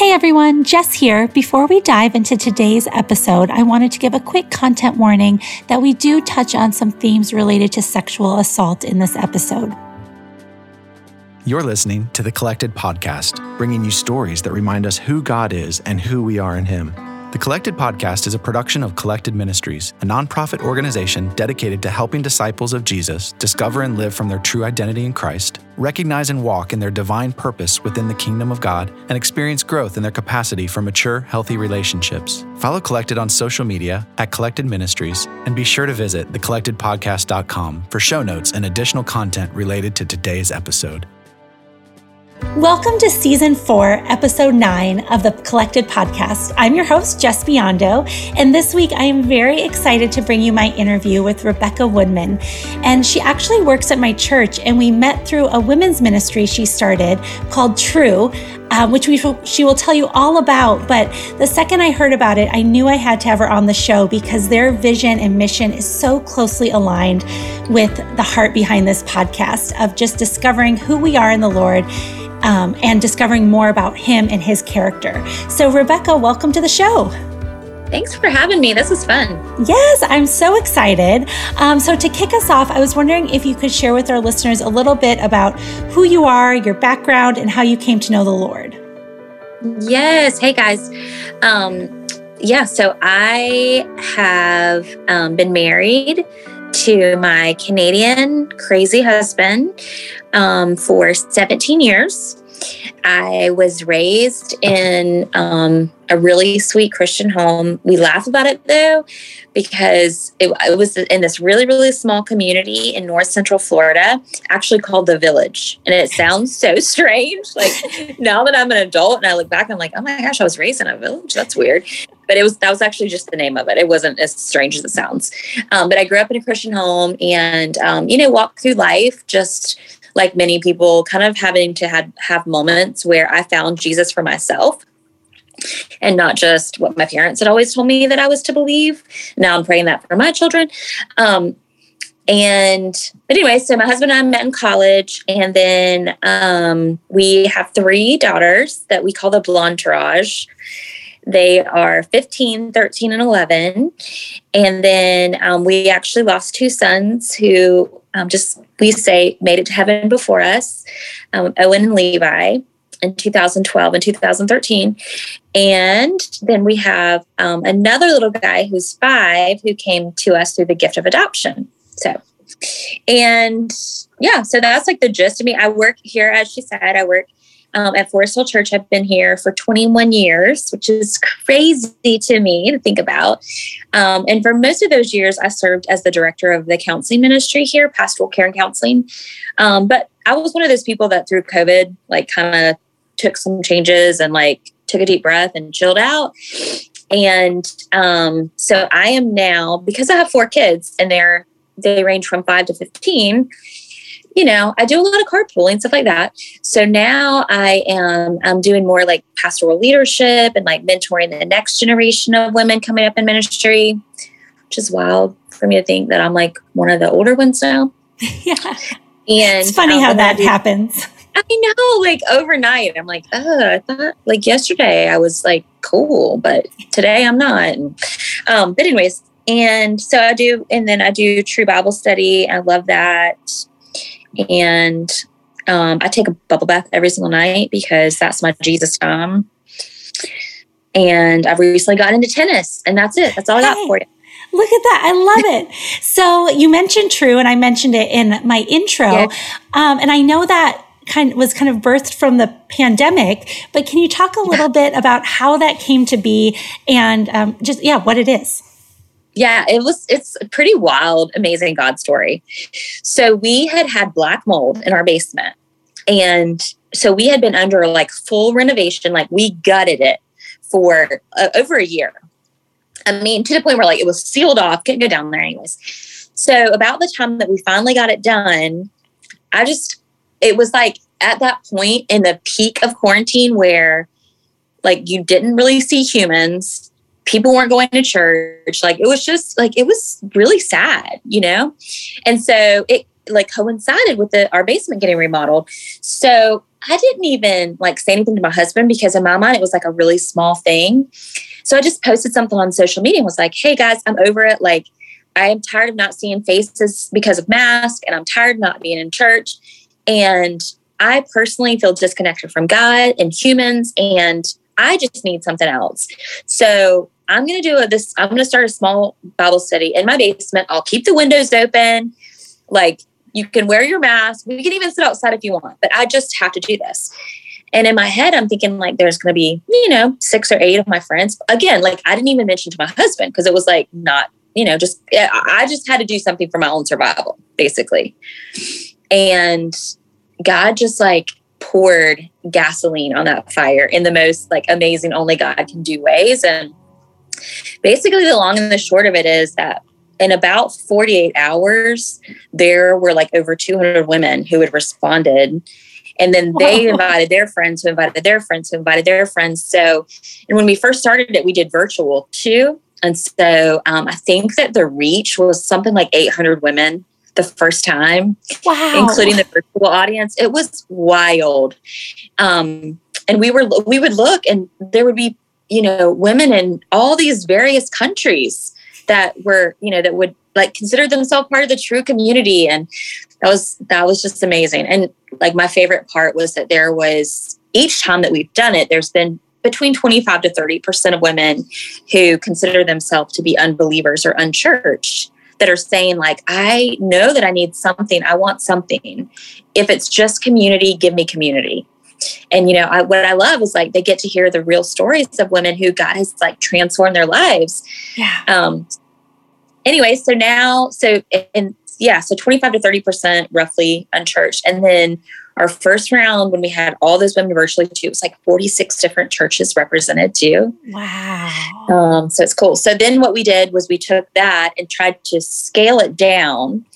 Hey everyone, Jes here. Before we dive into today's episode, I wanted to give a quick content warning that we do touch on some themes related to sexual assault in this episode. You're listening to the Collected Podcast, bringing you stories that remind us who God is and who we are in Him. The Collected Podcast is a production of Collected Ministries, a nonprofit organization dedicated to helping disciples of Jesus discover and live from their true identity in Christ, recognize and walk in their divine purpose within the kingdom of God, and experience growth in their capacity for mature, healthy relationships. Follow Collected on social media at Collected Ministries, and be sure to visit thecollectedpodcast.com for show notes and additional content related to today's episode. Welcome to season four, episode nine of the Collected Podcast. I'm your host, Jes Biondo, and this week I am very excited to bring you my interview with Rebecca Woodman. And she actually works at my church, and we met through a women's ministry she started called True. Uh, which we, she will tell you all about. But the second I heard about it, I knew I had to have her on the show because their vision and mission is so closely aligned with the heart behind this podcast of just discovering who we are in the Lord um, and discovering more about him and his character. So, Rebecca, welcome to the show. Thanks for having me. This was fun. Yes, I'm so excited. Um, so, to kick us off, I was wondering if you could share with our listeners a little bit about who you are, your background, and how you came to know the Lord. Yes. Hey, guys. Um, yeah, so I have um, been married to my Canadian crazy husband um, for 17 years. I was raised in um, a really sweet Christian home. We laugh about it though, because it, it, was in this really, really small community in North Central Florida, actually called The Village. And it sounds so strange. Like now that I'm an adult and I look back, I'm like, oh my gosh, I was raised in a village. That's weird. But it was that was actually just the name of it. It wasn't as strange as it sounds. Um, but I grew up in a Christian home and um, you know walked through life just like many people, kind of having to have, have moments where I found Jesus for myself and not just what my parents had always told me that I was to believe. Now I'm praying that for my children. Um, and but anyway, so my husband and I met in college, and then um, we have three daughters that we call the Blontourage. They are 15, 13, and 11. And then um, we actually lost two sons who um, just, we say, made it to heaven before us um, Owen and Levi in 2012 and 2013. And then we have um, another little guy who's five who came to us through the gift of adoption. So, and yeah, so that's like the gist of me. I work here, as she said, I work um, at Forest Hill Church. I've been here for 21 years, which is crazy to me to think about. Um, and for most of those years, I served as the director of the counseling ministry here, pastoral care and counseling. Um, but I was one of those people that through COVID, like, kind of took some changes and like took a deep breath and chilled out. And um, so I am now because I have four kids and they're they range from five to 15 you know, I do a lot of carpooling, stuff like that. So now I am I'm doing more like pastoral leadership and like mentoring the next generation of women coming up in ministry, which is wild for me to think that I'm like one of the older ones now. yeah. And it's funny um, how that happens. I know, like overnight, I'm like, oh, I thought like yesterday I was like cool, but today I'm not. Um, but anyways, and so I do, and then I do true Bible study. I love that and um, I take a bubble bath every single night because that's my Jesus time. And I've recently gotten into tennis, and that's it. That's all I got for you. Look at that. I love it. so you mentioned True, and I mentioned it in my intro. Yeah. Um, and I know that kind of was kind of birthed from the pandemic, but can you talk a little bit about how that came to be and um, just, yeah, what it is? Yeah, it was, it's a pretty wild, amazing God story. So we had had black mold in our basement. And so we had been under like full renovation, like we gutted it for uh, over a year. I mean, to the point where like it was sealed off, couldn't go down there anyways. So about the time that we finally got it done, I just, it was like at that point in the peak of quarantine where like you didn't really see humans people weren't going to church. Like it was just like it was really sad, you know? And so it like coincided with the our basement getting remodeled. So I didn't even like say anything to my husband because in my mind it was like a really small thing. So I just posted something on social media and was like, hey guys, I'm over it. Like, I am tired of not seeing faces because of mask and I'm tired of not being in church. And I personally feel disconnected from God and humans, and I just need something else. So I'm going to do a, this. I'm going to start a small Bible study in my basement. I'll keep the windows open. Like you can wear your mask. We can even sit outside if you want, but I just have to do this. And in my head, I'm thinking like there's going to be, you know, six or eight of my friends. Again, like I didn't even mention to my husband because it was like not, you know, just, I just had to do something for my own survival, basically. And God just like poured gasoline on that fire in the most like amazing, only God can do ways. And basically, the long and the short of it is that in about 48 hours, there were like over 200 women who had responded. And then they invited their friends who invited their friends who invited their friends. So, and when we first started it, we did virtual too. And so um, I think that the reach was something like 800 women the first time, wow. including the virtual audience. It was wild. Um, and we were we would look, and there would be you know women in all these various countries that were you know that would like consider themselves part of the true community and that was that was just amazing and like my favorite part was that there was each time that we've done it there's been between 25 to 30 percent of women who consider themselves to be unbelievers or unchurched that are saying like i know that i need something. I want something. If it's just community give me community. And you know I, what i love is like they get to hear the real stories of women who god has like transformed their lives. Yeah. Um anyway so now so and yeah so 25 to 30 percent roughly unchurched. And then our first round when we had all those women virtually too it was like 46 different churches represented too. Wow. Um, so it's cool. So then what we did was we took that and tried to scale it down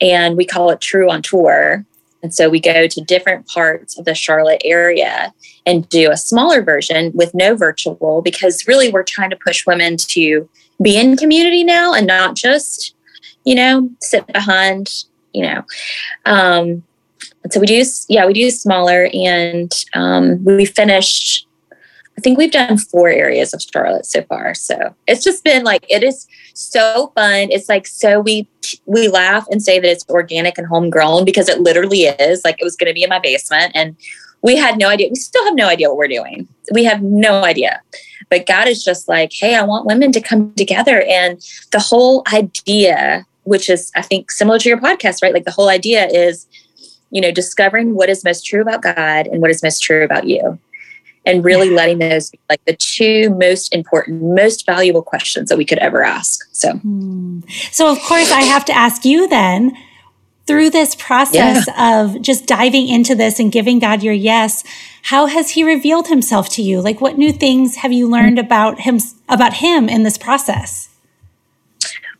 and we call it true on tour. And so we go to different parts of the charlotte area and do a smaller version with no virtual because really we're trying to push women to be in community now and not just you know sit behind you know. Um, so we do, yeah, we do smaller, and um, we finished. I think we've done four areas of Charlotte so far. So it's just been like it is so fun. It's like so we we laugh and say that it's organic and homegrown because it literally is. Like it was going to be in my basement, and we had no idea. We still have no idea what we're doing. We have no idea. But God is just like, hey, I want women to come together, and the whole idea, which is I think similar to your podcast, right? Like the whole idea is you know, discovering what is most true about God and what is most true about you. And really yeah. letting those be like the two most important, most valuable questions that we could ever ask. So, hmm. so of course, I have to ask you then through this process yeah. of just diving into this and giving God your yes, how has he revealed himself to you? Like what new things have you learned about him about him in this process?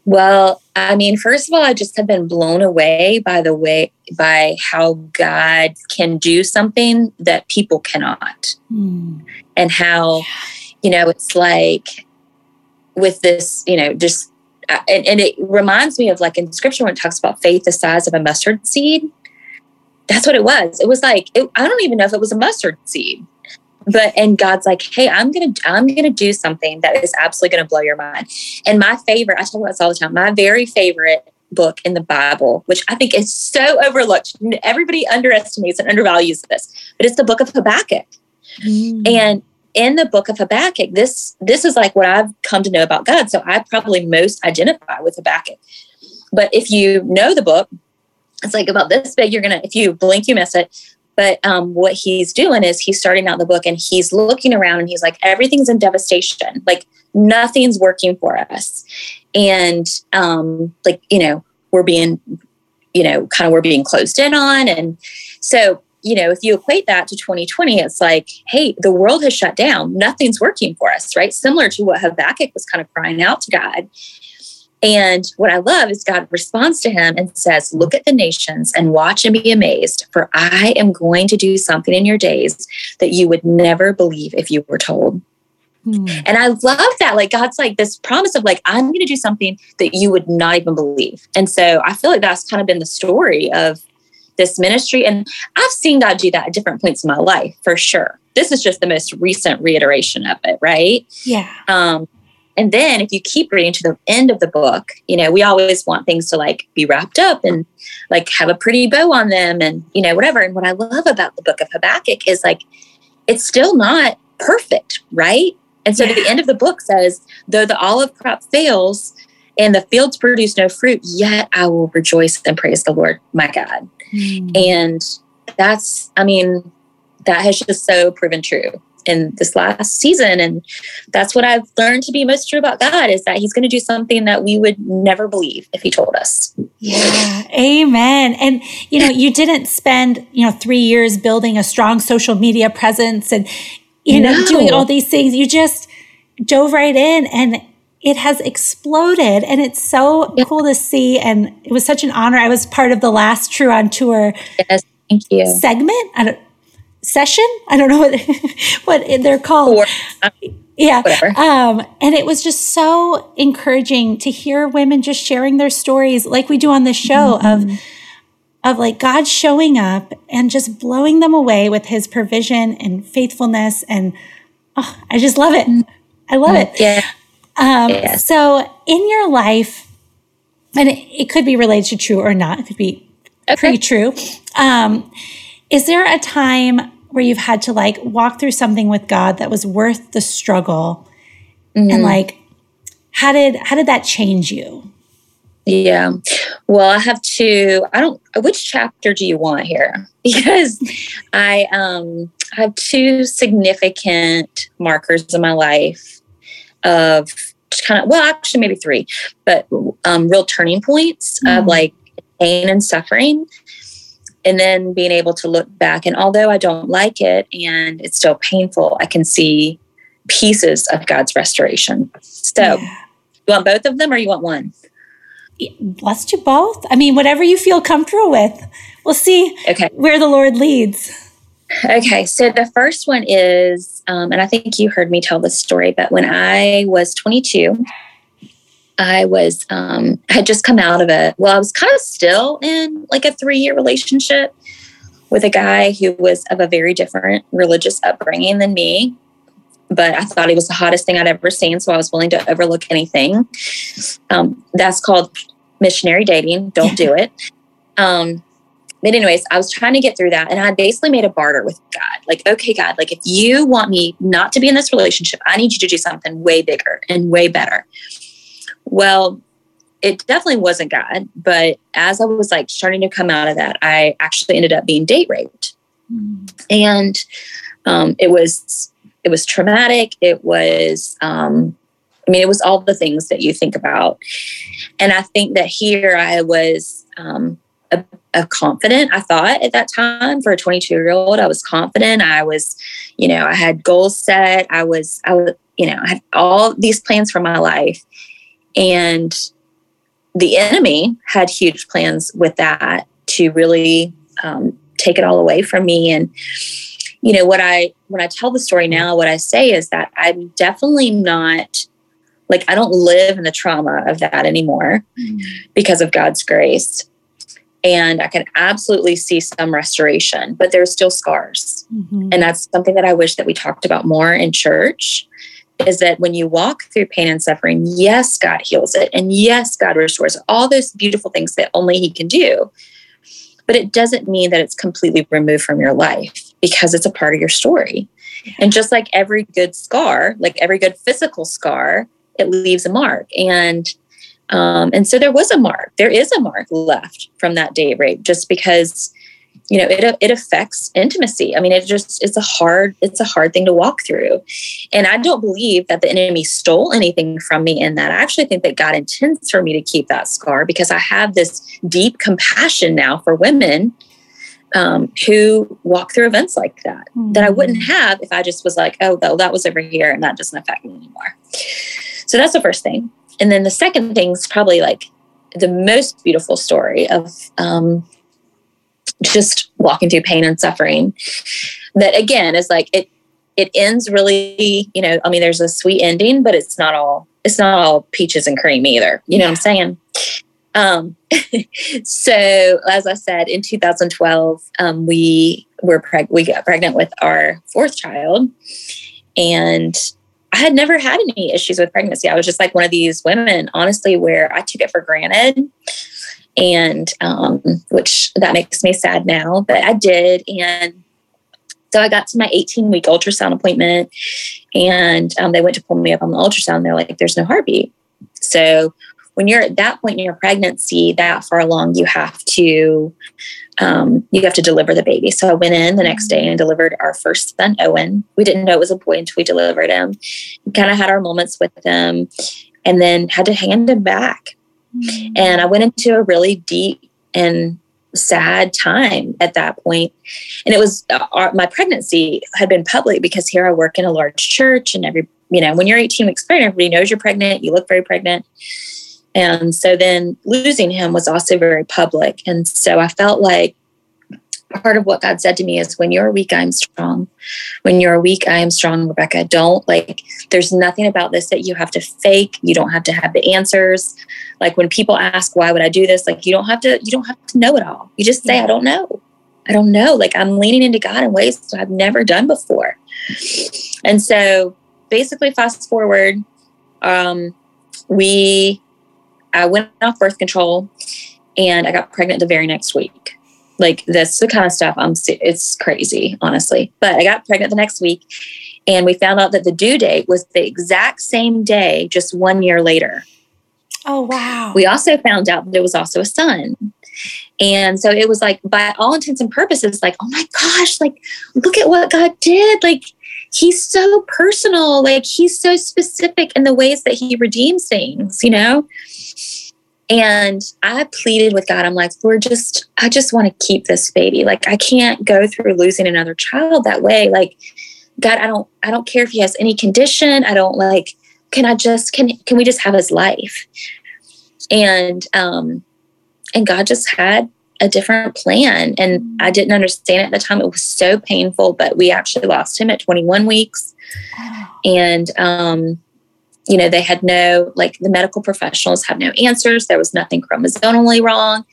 Well, I mean, first of all, I just have been blown away by the way, by how God can do something that people cannot. Mm. And how, you know, it's like with this, you know, just, uh, and, and it reminds me of like in scripture when it talks about faith the size of a mustard seed. That's what it was. It was like, it, I don't even know if it was a mustard seed but and god's like hey i'm gonna i'm gonna do something that is absolutely gonna blow your mind. And my favorite i talk about this all the time my very favorite book in the bible which i think is so overlooked everybody underestimates and undervalues this but it's the book of habakkuk. Mm. and in the book of habakkuk this this is like what i've come to know about god so i probably most identify with habakkuk. But if you know the book it's like about this big you're gonna if you blink you miss it but um, what he's doing is he's starting out the book and he's looking around and he's like, everything's in devastation. Like nothing's working for us. And um, like, you know, we're being, you know, kind of we're being closed in on. And so, you know, if you equate that to 2020, it's like, hey, the world has shut down. Nothing's working for us, right? Similar to what Habakkuk was kind of crying out to God. And what I love is God responds to him and says, Look at the nations and watch and be amazed, for I am going to do something in your days that you would never believe if you were told. Hmm. And I love that. Like, God's like this promise of, like, I'm going to do something that you would not even believe. And so I feel like that's kind of been the story of, this ministry. And I've seen God do that at different points in my life for sure. This is just the most recent reiteration of it, right? Yeah. Um, and then if you keep reading to the end of the book, you know, we always want things to like be wrapped up and like have a pretty bow on them and, you know, whatever. And what I love about the book of Habakkuk is like, it's still not perfect, right? And so yeah. the end of the book says, though the olive crop fails and the fields produce no fruit, yet I will rejoice and praise the Lord, my God. Mm. And that's, I mean, that has just so proven true in this last season. And that's what i've learned to be most true about god is that he's going to do something that we would never believe if he told us. Yeah. Amen. And you know you didn't spend you know three years building a strong social media presence and you know no. doing all these things. You just dove right in and it has exploded. And it's so yeah. cool to see. And it was such an honor. I was part of the last true on tour yes thank you. segment. I don't, session. I don't know what what they're called. Or, uh, yeah. Um, and it was just so encouraging to hear women just sharing their stories like we do on this show mm-hmm. of of like God showing up and just blowing them away with his provision and faithfulness and oh, I just love it. I love it. Yeah. Um, yeah. so in your life and it, it, could be related to true or not, it could be okay. pretty true. Um, is there a time where you've had to like walk through something with God that was worth the struggle mm-hmm. and like how did how did that change you? Yeah. Well, I have two. I don't which chapter do you want here? Because I um I have two significant markers in my life of kind of well, actually maybe three, but um real turning points mm. of like pain and suffering and then being able to look back. And although i don't like it and it's still painful i can see pieces of god's restoration. So yeah. you want both of them or you want one? Let's do both. I mean whatever you feel comfortable with. We'll see okay. where the lord leads. Okay so the first one is um, and i think you heard me tell this story but when i was 22 I was um, had just come out of it. Well, I was kind of still in like a three year relationship with a guy who was of a very different religious upbringing than me. But I thought he was the hottest thing I'd ever seen, so I was willing to overlook anything. Um, that's called missionary dating. Don't do it. Um, but anyways, I was trying to get through that, and I basically made a barter with God. Like, okay, God, like if you want me not to be in this relationship, I need you to do something way bigger and way better. Well, it definitely wasn't God, but as I was like starting to come out of that, I actually ended up being date raped. Mm. And um, it was it was traumatic. It was um, I mean, it was all the things that you think about. And I think that here I was um, a, a confident, I thought at that time for a 22 year old, I was confident. I was, you know, I had goals set. I was, I was, you know, I had all these plans for my life. And the enemy had huge plans with that to really um, take it all away from me. And, you know, what I, when I tell the story now, what I say is that I'm definitely not like, I don't live in the trauma of that anymore mm-hmm. because of God's grace. And I can absolutely see some restoration, but there's still scars. Mm-hmm. And that's something that I wish that we talked about more in church is that when you walk through pain and suffering, yes, God heals it. And yes, God restores all those beautiful things that only He can do. But it doesn't mean that it's completely removed from your life because it's a part of your story. And just like every good scar, like every good physical scar, it leaves a mark. And um, and so there was a mark. There is a mark left from that date rape, just because you know it it affects intimacy i mean it just it's a hard it's a hard thing to walk through and i don't believe that the enemy stole anything from me in that i actually think that god intends for me to keep that scar because i have this deep compassion now for women um, who walk through events like that mm-hmm. that i wouldn't mm. have if i just was like oh well, that was over here and that doesn't affect me anymore so that's the first thing and then the second thing is probably like the most beautiful story of um, just walking through pain and suffering that again is like it it ends really you know i mean there's a sweet ending but it's not all it's not all peaches and cream either. You know what i'm saying? Um, so as I said, in 2012, um, we were preg- we got pregnant with our fourth child, and I had never had any issues with pregnancy. I was just like one of these women, honestly, where I took it for granted, and um, which that makes me sad now, but I did, and so I got to my 18 week ultrasound appointment, and um, they went to pull me up on the ultrasound. They're like, "There's no heartbeat." So when you're at that point in your pregnancy, that far along, you have to um, you have to deliver the baby. So I went in the next day and delivered our first son, Owen. We didn't know it was a boy until we delivered him. Kind of had our moments with him, and then had to hand him back. And I went into a really deep and sad time at that point. And it was uh, our, my pregnancy had been public because here I work in a large church, and every you know when you're 18 weeks pregnant, everybody knows you're pregnant. You look very pregnant. And so then losing him was also very public. And so I felt like part of what God said to me is when you're weak, I'm strong. When you're weak, I am strong, Rebecca. Don't like, there's nothing about this that you have to fake. You don't have to have the answers. Like when people ask, why would I do this? Like you don't have to, you don't have to know it all. You just say, yeah. I don't know. I don't know. Like I'm leaning into God in ways that I've never done before. And so basically fast forward, um, we I went off birth control and I got pregnant the very next week. Like this, the kind of stuff I'm, it's crazy, honestly. But I got pregnant the next week and we found out that the due date was the exact same day, just one year later. Oh, wow. We also found out that it was also a son. And so it was like, by all intents and purposes, like, oh my gosh, like, look at what God did. Like, he's so personal. Like, he's so specific in the ways that he redeems things, you know? And I pleaded with God. I'm like, Lord, just, I just want to keep this baby. Like, I can't go through losing another child that way. Like, God, I don't, I don't care if he has any condition. I don't like, can I just, can, can we just have his life? And, um, and God just had a different plan. And I didn't understand it at the time. It was so painful, but we actually lost him at 21 weeks. And, um, you know, they had no, like the medical professionals had no answers. There was nothing chromosomally wrong.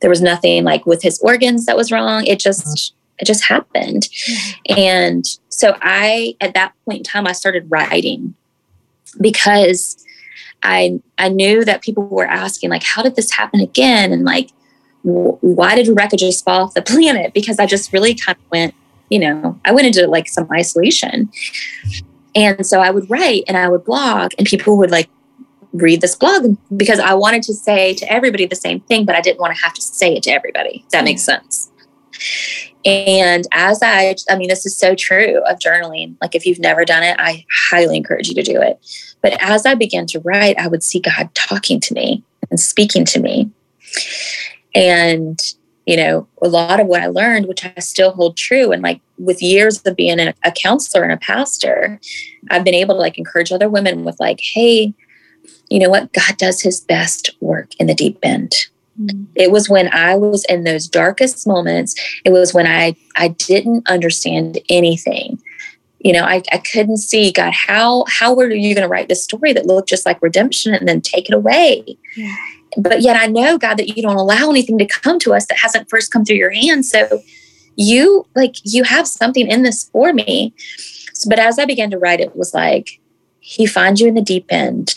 There was nothing like with his organs that was wrong. It just, mm-hmm. it just happened. Mm-hmm. And so I, at that point in time, I started writing because I, I knew that people were asking like, how did this happen again? And like, why did Rebecca just fall off the planet? Because I just really kind of went, you know, I went into like some isolation. And so I would write and I would blog, and people would like read this blog because I wanted to say to everybody the same thing, but I didn't want to have to say it to everybody. that makes mm. sense. And as I, I mean, this is so true of journaling. Like, if you've never done it, I highly encourage you to do it. But as I began to write, I would see God talking to me and speaking to me. And you know, a lot of what I learned, which I still hold true. And like with years of being a, counselor and a pastor, I've been able to like encourage other women with like, hey, you know what? God does his best work in the deep end. Mm-hmm. It was when I was in those darkest moments, it was when I I didn't understand anything. You know, I, I couldn't see God, how how were you going to write this story that looked just like redemption and then take it away? Yeah but yet I know, God, that you don't allow anything to come to us that hasn't first come through your hands. So you like you have something in this for me. So, but as I began to write, it was like he finds you in the deep end.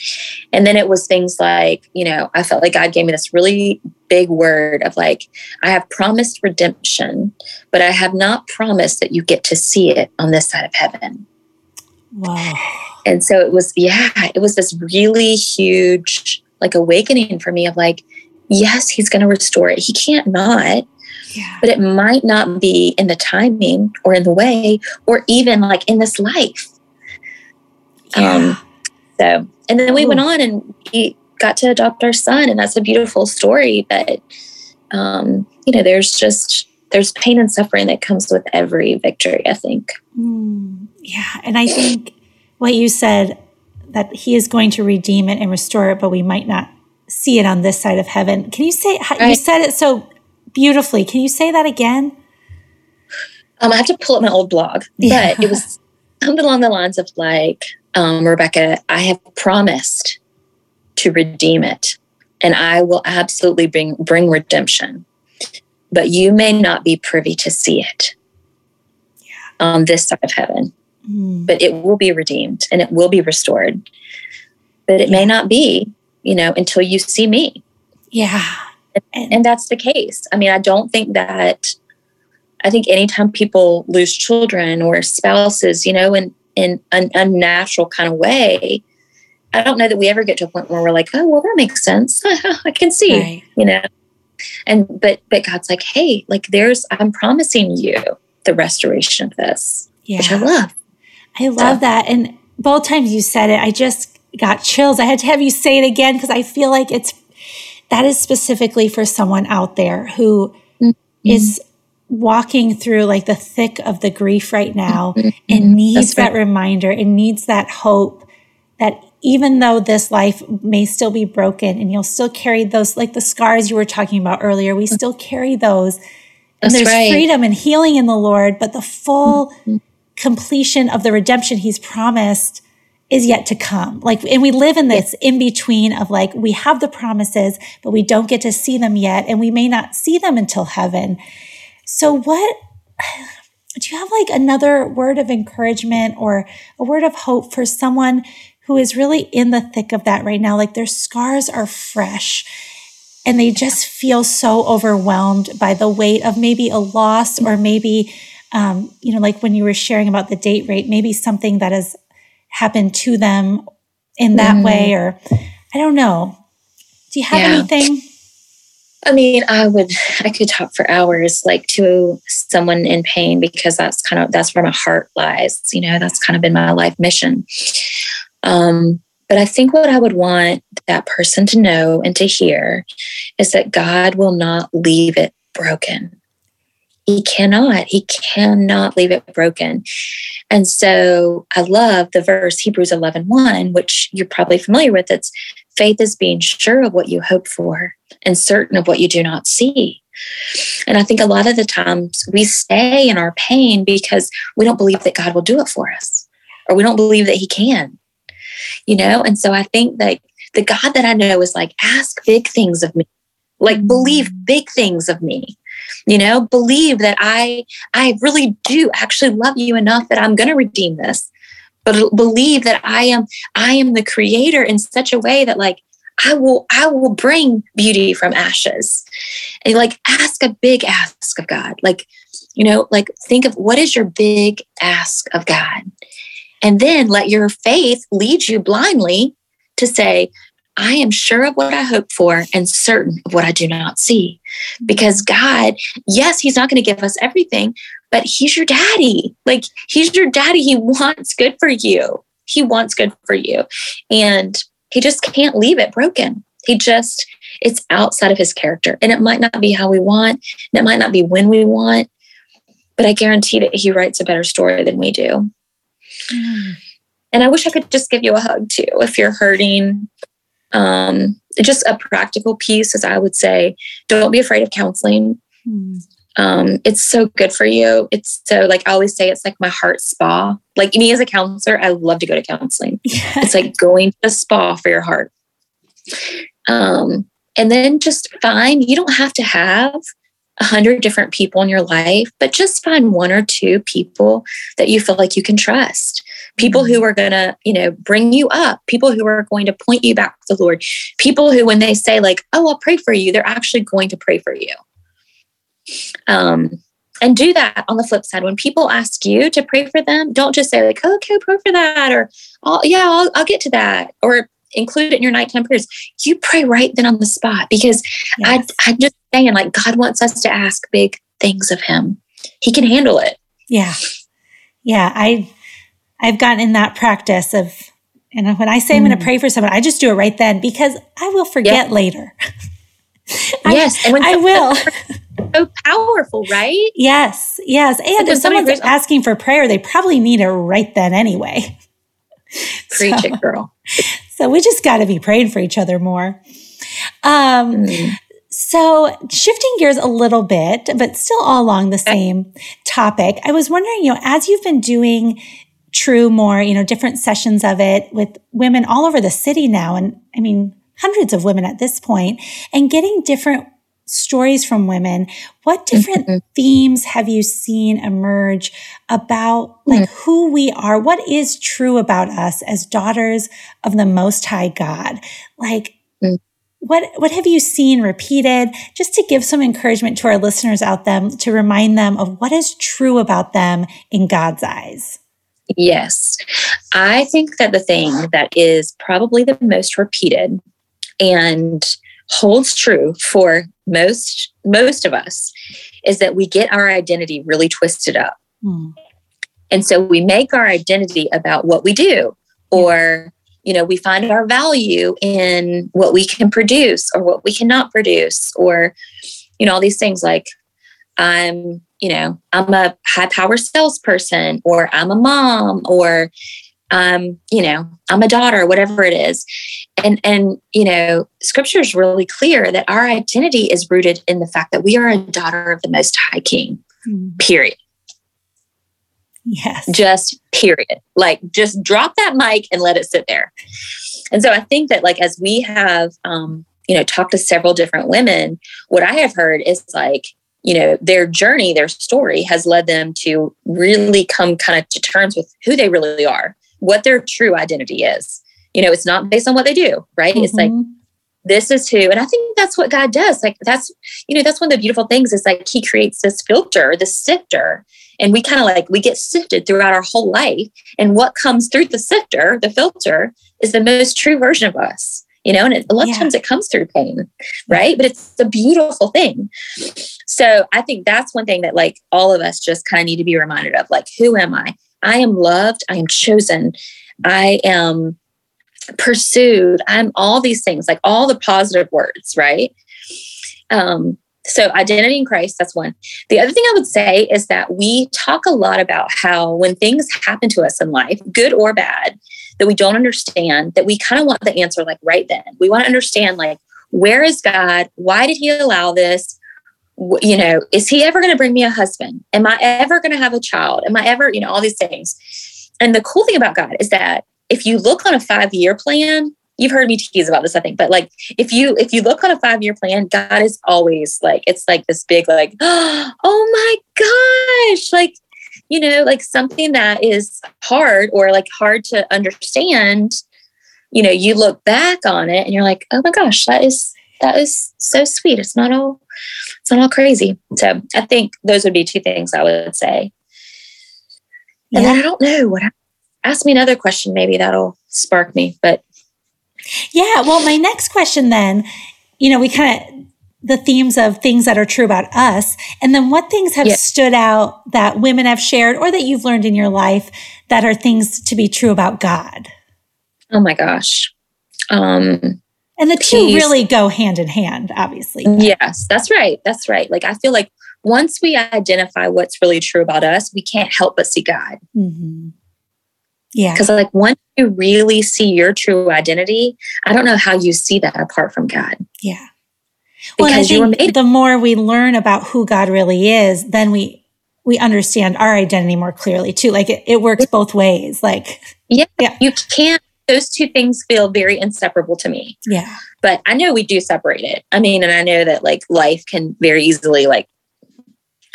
And then it was things like, you know, I felt like God gave me this really big word of like, I have promised redemption, but I have not promised that you get to see it on this side of heaven. Wow. And so it was, yeah, it was this really huge like awakening for me of like, yes, he's going to restore it. He can't not. Yeah. But it might not be in the timing or in the way or even like in this life. Yeah. Um, so, and then we Ooh. went on and we got to adopt our son, and that's a beautiful story. But, um, you know, there's just, there's pain and suffering that comes with every victory, I think. Mm, yeah. And I think what you said that he is going to redeem it and restore it, but we might not see it on this side of heaven. Can you say, right. you said it so beautifully. Can you say that again? Um, I have to pull up my old blog, yeah. but it was something along the lines of like, um, Rebecca, I have promised to redeem it and I will absolutely bring bring redemption. But you may not be privy to see it yeah. on this side of heaven. Mm. But it will be redeemed and it will be restored. But it yeah. may not be, you know, until you see me. Yeah. And, and that's the case. I mean, I don't think that I think anytime people lose children or spouses, you know, in in an unnatural kind of way, I don't know that we ever get to a point where we're like, oh, well, that makes sense. I can see, right. you know. And but but God's like, hey, like there's I'm promising you the restoration of this, yeah. which I love. I love so. that. And both times you said it, I just got chills. I had to have you say it again because I feel like it's that is specifically for someone out there who mm-hmm. is walking through like the thick of the grief right now mm-hmm. and needs right. that reminder and needs that hope that even though this life may still be broken and you'll still carry those, like the scars you were talking about earlier, we still carry those. And That's there's right. freedom and healing in the Lord, but the full mm-hmm. Completion of the redemption He's promised is yet to come. Like, and we live in this in between of like, we have the promises, but we don't get to see them yet, and we may not see them until heaven. So, what do you have like another word of encouragement or a word of hope for someone who is really in the thick of that right now. Like their scars are fresh and they just feel so overwhelmed by the weight of maybe a loss or maybe, um, you know, like when you were sharing about the date rate, maybe something that has happened to them in that mm. way, or I don't know. Do you have yeah. anything? I mean, I would, I could talk for hours, like to someone in pain, because that's kind of, that's where my heart lies. You know, that's kind of been my life mission. Um, but I think what I would want that person to know and to hear is that God will not leave it broken. He cannot. He cannot leave it broken. And so I love the verse Hebrews 11 1, which you're probably familiar with. It's faith is being sure of what you hope for and certain of what you do not see. And I think a lot of the times we stay in our pain because we don't believe that God will do it for us or we don't believe that He can you know? And so I think that the God that I know is like, ask big things of me, like believe big things of me you know believe that i i really do actually love you enough that i'm going to redeem this. But believe that i am i am the creator in such a way that like i will i will bring beauty from ashes. And like ask a big ask of god. Like you know like think of what is your big ask of god? And then let your faith lead you blindly to say, I am sure of what I hope for and certain of what I do not see. Because God, yes, He's not going to give us everything, but He's your daddy. Like, He's your daddy. He wants good for you. He wants good for you. And He just can't leave it broken. He just, it's outside of His character. And it might not be how we want, and it might not be when we want, but I guarantee that He writes a better story than we do. Mm. And I wish I could just give you a hug too if you're hurting. Um, just a practical piece is I would say, don't be afraid of counseling. Mm. Um, it's so good for you. It's so like I always say, it's like my heart spa. Like me as a counselor, I love to go to counseling. Yeah. It's like going to a spa for your heart. Um, and then just find you don't have to have a hundred different people in your life, but just find one or two people that you feel like you can trust. People who are going to, you know, bring you up, people who are going to point you back to the Lord, people who, when they say, like, oh, I'll pray for you, they're actually going to pray for you. Um, and do that on the flip side. When people ask you to pray for them, don't just say, like, oh, okay, pray for that, or oh, yeah, I'll, I'll get to that. Or include it in your nighttime prayers. You pray right then on the spot because yes. I, I'm just saying, like, God wants us to ask big things of Him. He can handle it. Yeah. Yeah. I, I've gotten in that practice of, and when I say mm. I'm going to pray for someone, I just do it right then because I will forget yep. later. yes. I, I will. So powerful, right? Yes. Yes. And if someone's asking for prayer, they probably need it right then anyway. Preach so, it, girl. So we just got to be praying for each other more. Um, mm. So shifting gears a little bit, but still all along the same topic, I was wondering, you know, as you've been doing True more, you know, different sessions of it with women all over the city now, and I mean, hundreds of women at this point and getting different stories from women. What different mm-hmm. themes have you seen emerge about like mm-hmm. who we are? What is true about us as daughters of the most high God? Like, mm-hmm. what, what have you seen repeated just to give some encouragement to our listeners out them to remind them of what is true about them in God's eyes? Yes. I think that the thing that is probably the most repeated and holds true for most most of us is that we get our identity really twisted up. Mm. And so we make our identity about what we do or you know we find our value in what we can produce or what we cannot produce or you know all these things like i'm you know i'm a high power salesperson or i'm a mom or um, you know, I'm a daughter, whatever it is. And and you know, scripture is really clear that our identity is rooted in the fact that we are a daughter of the most high king. Mm. Period. Yes. Just period. Like just drop that mic and let it sit there. And so I think that like as we have um, you know, talked to several different women, what I have heard is like, you know, their journey, their story has led them to really come kind of to terms with who they really are what their true identity is. You know, it's not based on what they do, right? Mm-hmm. It's like, mm-hmm. this is who, and I think that's what God does. Like, that's, you know, that's one of the beautiful things is like He creates this filter, this sifter, and we kind of like, we get sifted throughout our whole life. And what comes through the sifter, the filter, is the most true version of us you know, and it, a lot yeah. of times it comes through pain, right? But it's a beautiful thing. So I think that's one thing that like all of us just kind of need to be reminded of like, who am I? I am loved, I am chosen, I am pursued, I'm all these things, like all the positive words, right? Um, so identity in Christ, that's one. The other thing I would say is that we talk a lot about how when things happen to us in life, good or bad, that we don't understand, that we kind of want the answer like right then. We want to understand like, where is God? Why did he allow this? you know, is he ever going to bring me a husband? Am I ever going to have a child? Am I ever, you know, all these things. And the cool thing about God is that if you look on a five year plan, you've heard me tease about this, I think, but like if you if you look on a five year plan, God is always like it's like this big like, oh my gosh, like you know, like something that is hard or like hard to understand. You know, you look back on it and you're like, oh my gosh, that is that is so sweet. It's not all it's not all crazy. So I think those would be two things I would say. And then I don't know what ask me another question, maybe that'll spark me. But yeah, well, my next question then, you know, we kind of the themes of things that are true about us, and then what things have yeah. stood out that women have shared or that you've learned in your life that are things to be true about God. Oh my gosh. Um, and the two really go hand in hand, obviously. Yes, that's right. That's right. Like, I feel like once we identify what's really true about us, we can't help but see God. Mm-hmm. Yeah. Because, like, once you really see your true identity, I don't know how you see that apart from God. Yeah. Well, I think the more we learn about who God really is, then we we understand our identity more clearly too. Like it, it works both ways. Like yeah, yeah, you can't those two things feel very inseparable to me. Yeah. But I know we do separate it. I mean, and I know that like life can very easily like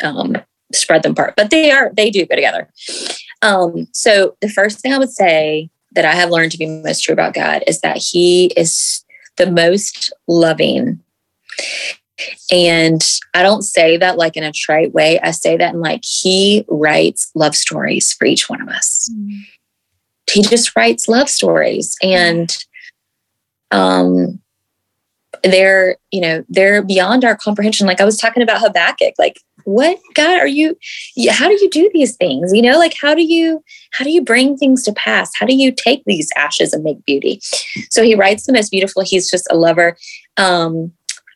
um spread them apart, but they are they do go together. Um, so the first thing I would say that I have learned to be most true about God is that He is the most loving. And I don't say that like in a trite way. I say that in like He writes love stories for each one of us. Mm. He just writes love stories. And um they're you know they're beyond our comprehension. Like i was talking about habakkuk like what god are you how do you do these things? You know like how do you how do you bring things to pass? How do you take these ashes and make beauty? So he writes the most beautiful. He's just a lover. Um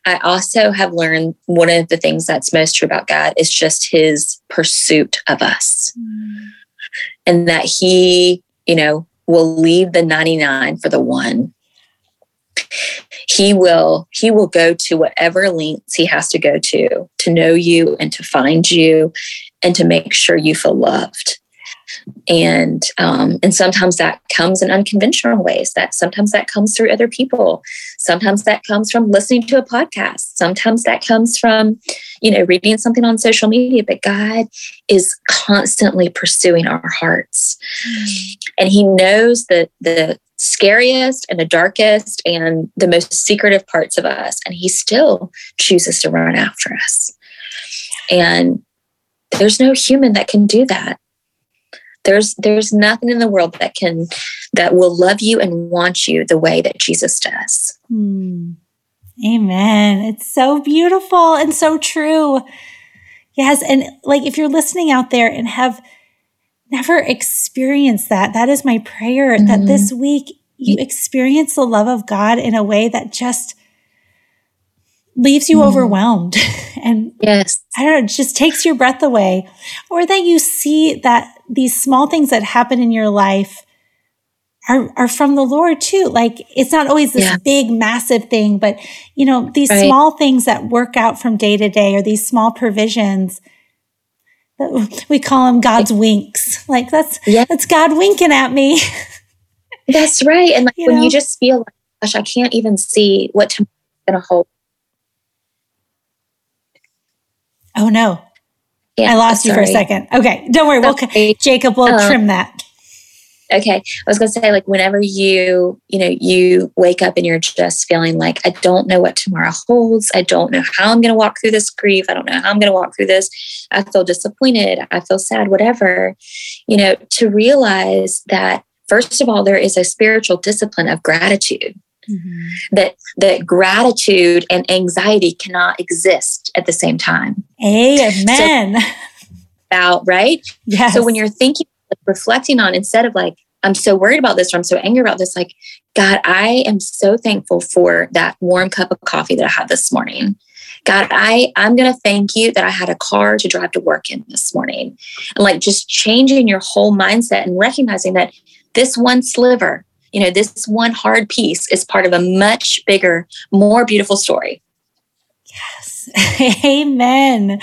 i also have learned one of the things that's most true about god is just his pursuit of us mm. and that he you know, will leave the 99 for the one. He will he will go to whatever lengths he has to go to to know you and to find you and to make sure you feel loved. And um, and sometimes that comes in unconventional ways that sometimes that comes through other people. Sometimes that comes from listening to a podcast. Sometimes that comes from you know reading something on social media. But god is constantly pursuing our hearts. And he knows that the scariest and the darkest and the most secretive parts of us. And he still chooses to run after us. And there's no human that can do that there's there's nothing in the world that can that will love you and want you the way that jesus does hmm. amen it's so beautiful and so true yes and like if you're listening out there and have never experienced that that is my prayer mm-hmm. that this week you experience the love of god in a way that just leaves you mm. overwhelmed and yes i don't know just takes your breath away or that you see that these small things that happen in your life are, are from the lord too like it's not always this yeah. big massive thing but you know these right. small things that work out from day to day or these small provisions that we call them god's winks like that's yeah. that's god winking at me that's right and like you when know? you just feel like gosh i can't even see what tomorrow's gonna hold Oh no. Yeah, I lost you for a second. Okay. Don't worry. We'll, Jacob will um, trim that. Okay. I was going to say, like, whenever you, you know, you wake up and you're just feeling like, I don't know what tomorrow holds. I don't know how I'm going to walk through this grief. I don't know how I'm going to walk through this. I feel disappointed. I feel sad, whatever, you know, to realize that, first of all, there is a spiritual discipline of gratitude. Mm-hmm. That that gratitude and anxiety cannot exist at the same time. Amen. So, about right. Yes. So when you're thinking, reflecting on, instead of like, I'm so worried about this or I'm so angry about this, like, God, I am so thankful for that warm cup of coffee that I had this morning. God, I, I'm going to thank you that I had a car to drive to work in this morning. And like just changing your whole mindset and recognizing that this one sliver you know, this one hard piece is part of a much bigger, more beautiful story. Yes. Amen.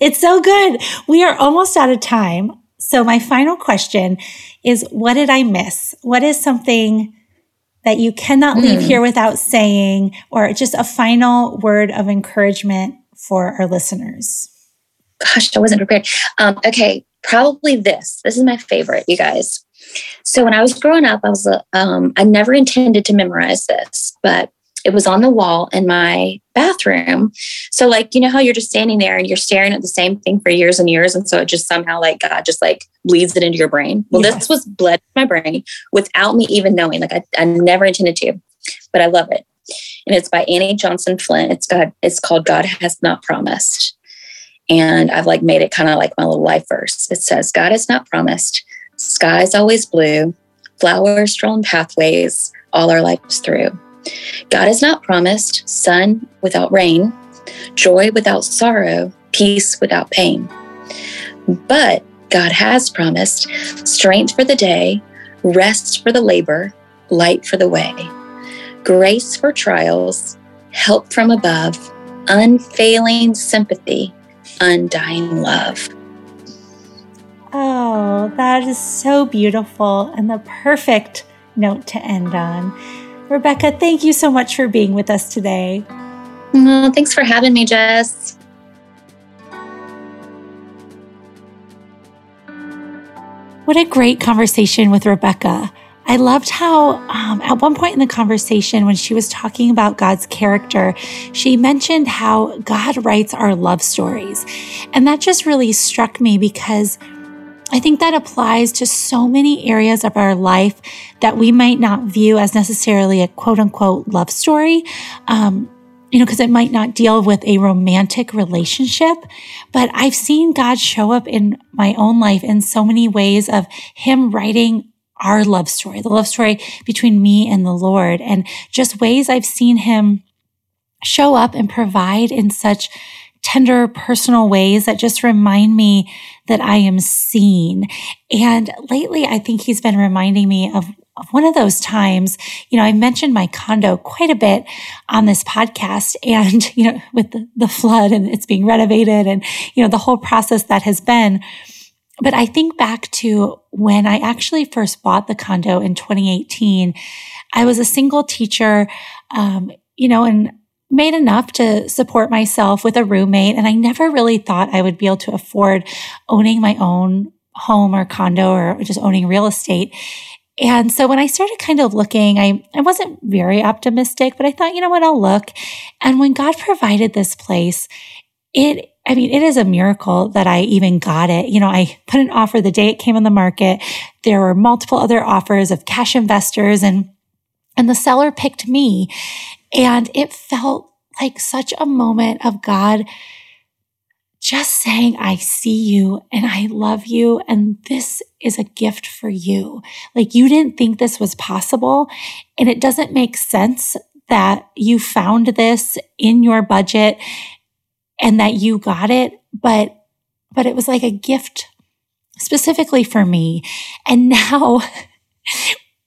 It's so good. We are almost out of time. So, my final question is what did I miss? What is something that you cannot leave mm. here without saying, or just a final word of encouragement for our listeners? Gosh, I wasn't prepared. Um, okay, probably this. This is my favorite, you guys. So when I was growing up, I was um, I never intended to memorize this, but it was on the wall in my bathroom. So like you know how you're just standing there and you're staring at the same thing for years and years, and so it just somehow like God just like bleeds it into your brain. Well, yes. this was bled my brain without me even knowing. Like I, I never intended to, but I love it. And it's by Annie Johnson Flint. It's God. It's called God Has Not Promised. And I've like made it kind of like my little life verse. It says, God has not promised Skies always blue, flowers strewn pathways all our lives through. God has not promised sun without rain, joy without sorrow, peace without pain. But God has promised strength for the day, rest for the labor, light for the way, grace for trials, help from above, unfailing sympathy, undying love. That is so beautiful and the perfect note to end on. Rebecca, thank you so much for being with us today. Oh, thanks for having me, Jes. What a great conversation with Rebecca. I loved how, um, at one point in the conversation, when she was talking about God's character, she mentioned how God writes our love stories. And that just really struck me because I think that applies to so many areas of our life that we might not view as necessarily a quote unquote love story. Um, you know, because it might not deal with a romantic relationship, but I've seen God show up in my own life in so many ways of Him writing our love story, the love story between me and the Lord, and just ways I've seen Him show up and provide in such tender, personal ways that just remind me that I am seen. And lately, I think he's been reminding me of one of those times, you know, I mentioned my condo quite a bit on this podcast and, you know, with the, the flood and it's being renovated and, you know, the whole process that has been. but I think back to when I actually first bought the condo in 2018. I was a single teacher, um, you know, and made enough to support myself with a roommate. And I never really thought I would be able to afford owning my own home or condo or just owning real estate. And so when I started kind of looking, I, I wasn't very optimistic, but I thought, you know what, I'll look. And when God provided this place, it, I mean, it is a miracle that I even got it. You know, I put an offer the day it came on the market. There were multiple other offers of cash investors and, and the seller picked me. And it felt like such a moment of God just saying, I see you and I love you. And this is a gift for you. Like you didn't think this was possible. And it doesn't make sense that you found this in your budget and that you got it. But, but it was like a gift specifically for me. And now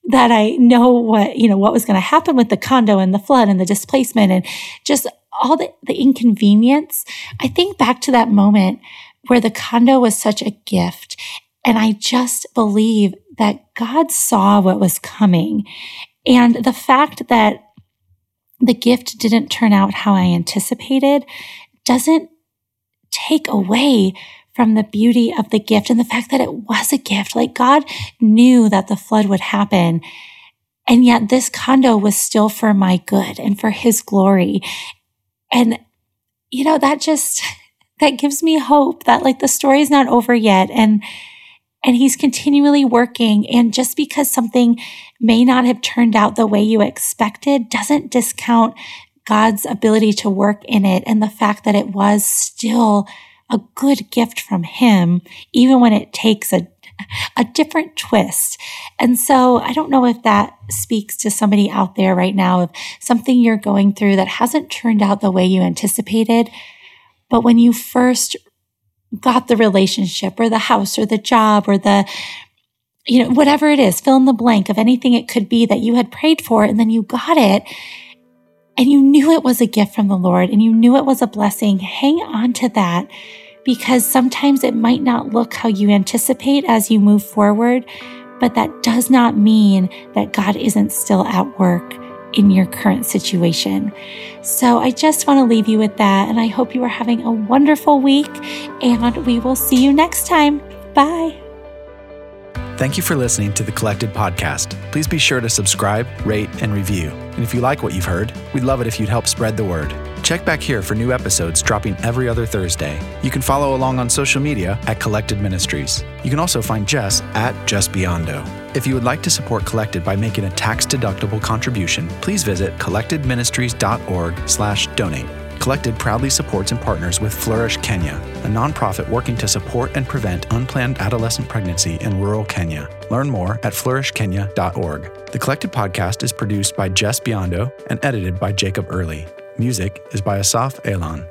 that I know what, you know, what was going to happen with the condo and the flood and the displacement and just all the, the inconvenience, I think back to that moment where the condo was such a gift. And I just believe that God saw what was coming. And the fact that the gift didn't turn out how I anticipated doesn't take away from the beauty of the gift and the fact that it was a gift. Like God knew that the flood would happen. And yet this condo was still for my good and for his glory. And, you know, that just, that gives me hope that like the story's not over yet. And, and he's continually working. And just because something may not have turned out the way you expected doesn't discount God's ability to work in it and the fact that it was still a good gift from him, even when it takes a a different twist. And so I don't know if that speaks to somebody out there right now of something you're going through that hasn't turned out the way you anticipated. But when you first got the relationship or the house or the job or the, you know, whatever it is, fill in the blank of anything it could be that you had prayed for and then you got it and you knew it was a gift from the Lord and you knew it was a blessing, hang on to that because sometimes it might not look how you anticipate as you move forward, but that does not mean that God isn't still at work in your current situation. So I just want to leave you with that. And I hope you are having a wonderful week and we will see you next time. Bye. Thank you for listening to the Collected Podcast. Please be sure to subscribe, rate, and review. And if you like what you've heard, we'd love it if you'd help spread the word. Check back here for new episodes dropping every other Thursday. You can follow along on social media at Collected Ministries. You can also find Jes at Jes Biondo. If you would like to support Collected by making a tax-deductible contribution, please visit collectedministries.org/donate. Collected proudly supports and partners with Flourish Kenya, a nonprofit working to support and prevent unplanned adolescent pregnancy in rural Kenya. Learn more at flourishkenya.org. The Collected podcast is produced by Jes Biondo and edited by Jacob Early. Music is by Asaf Elon.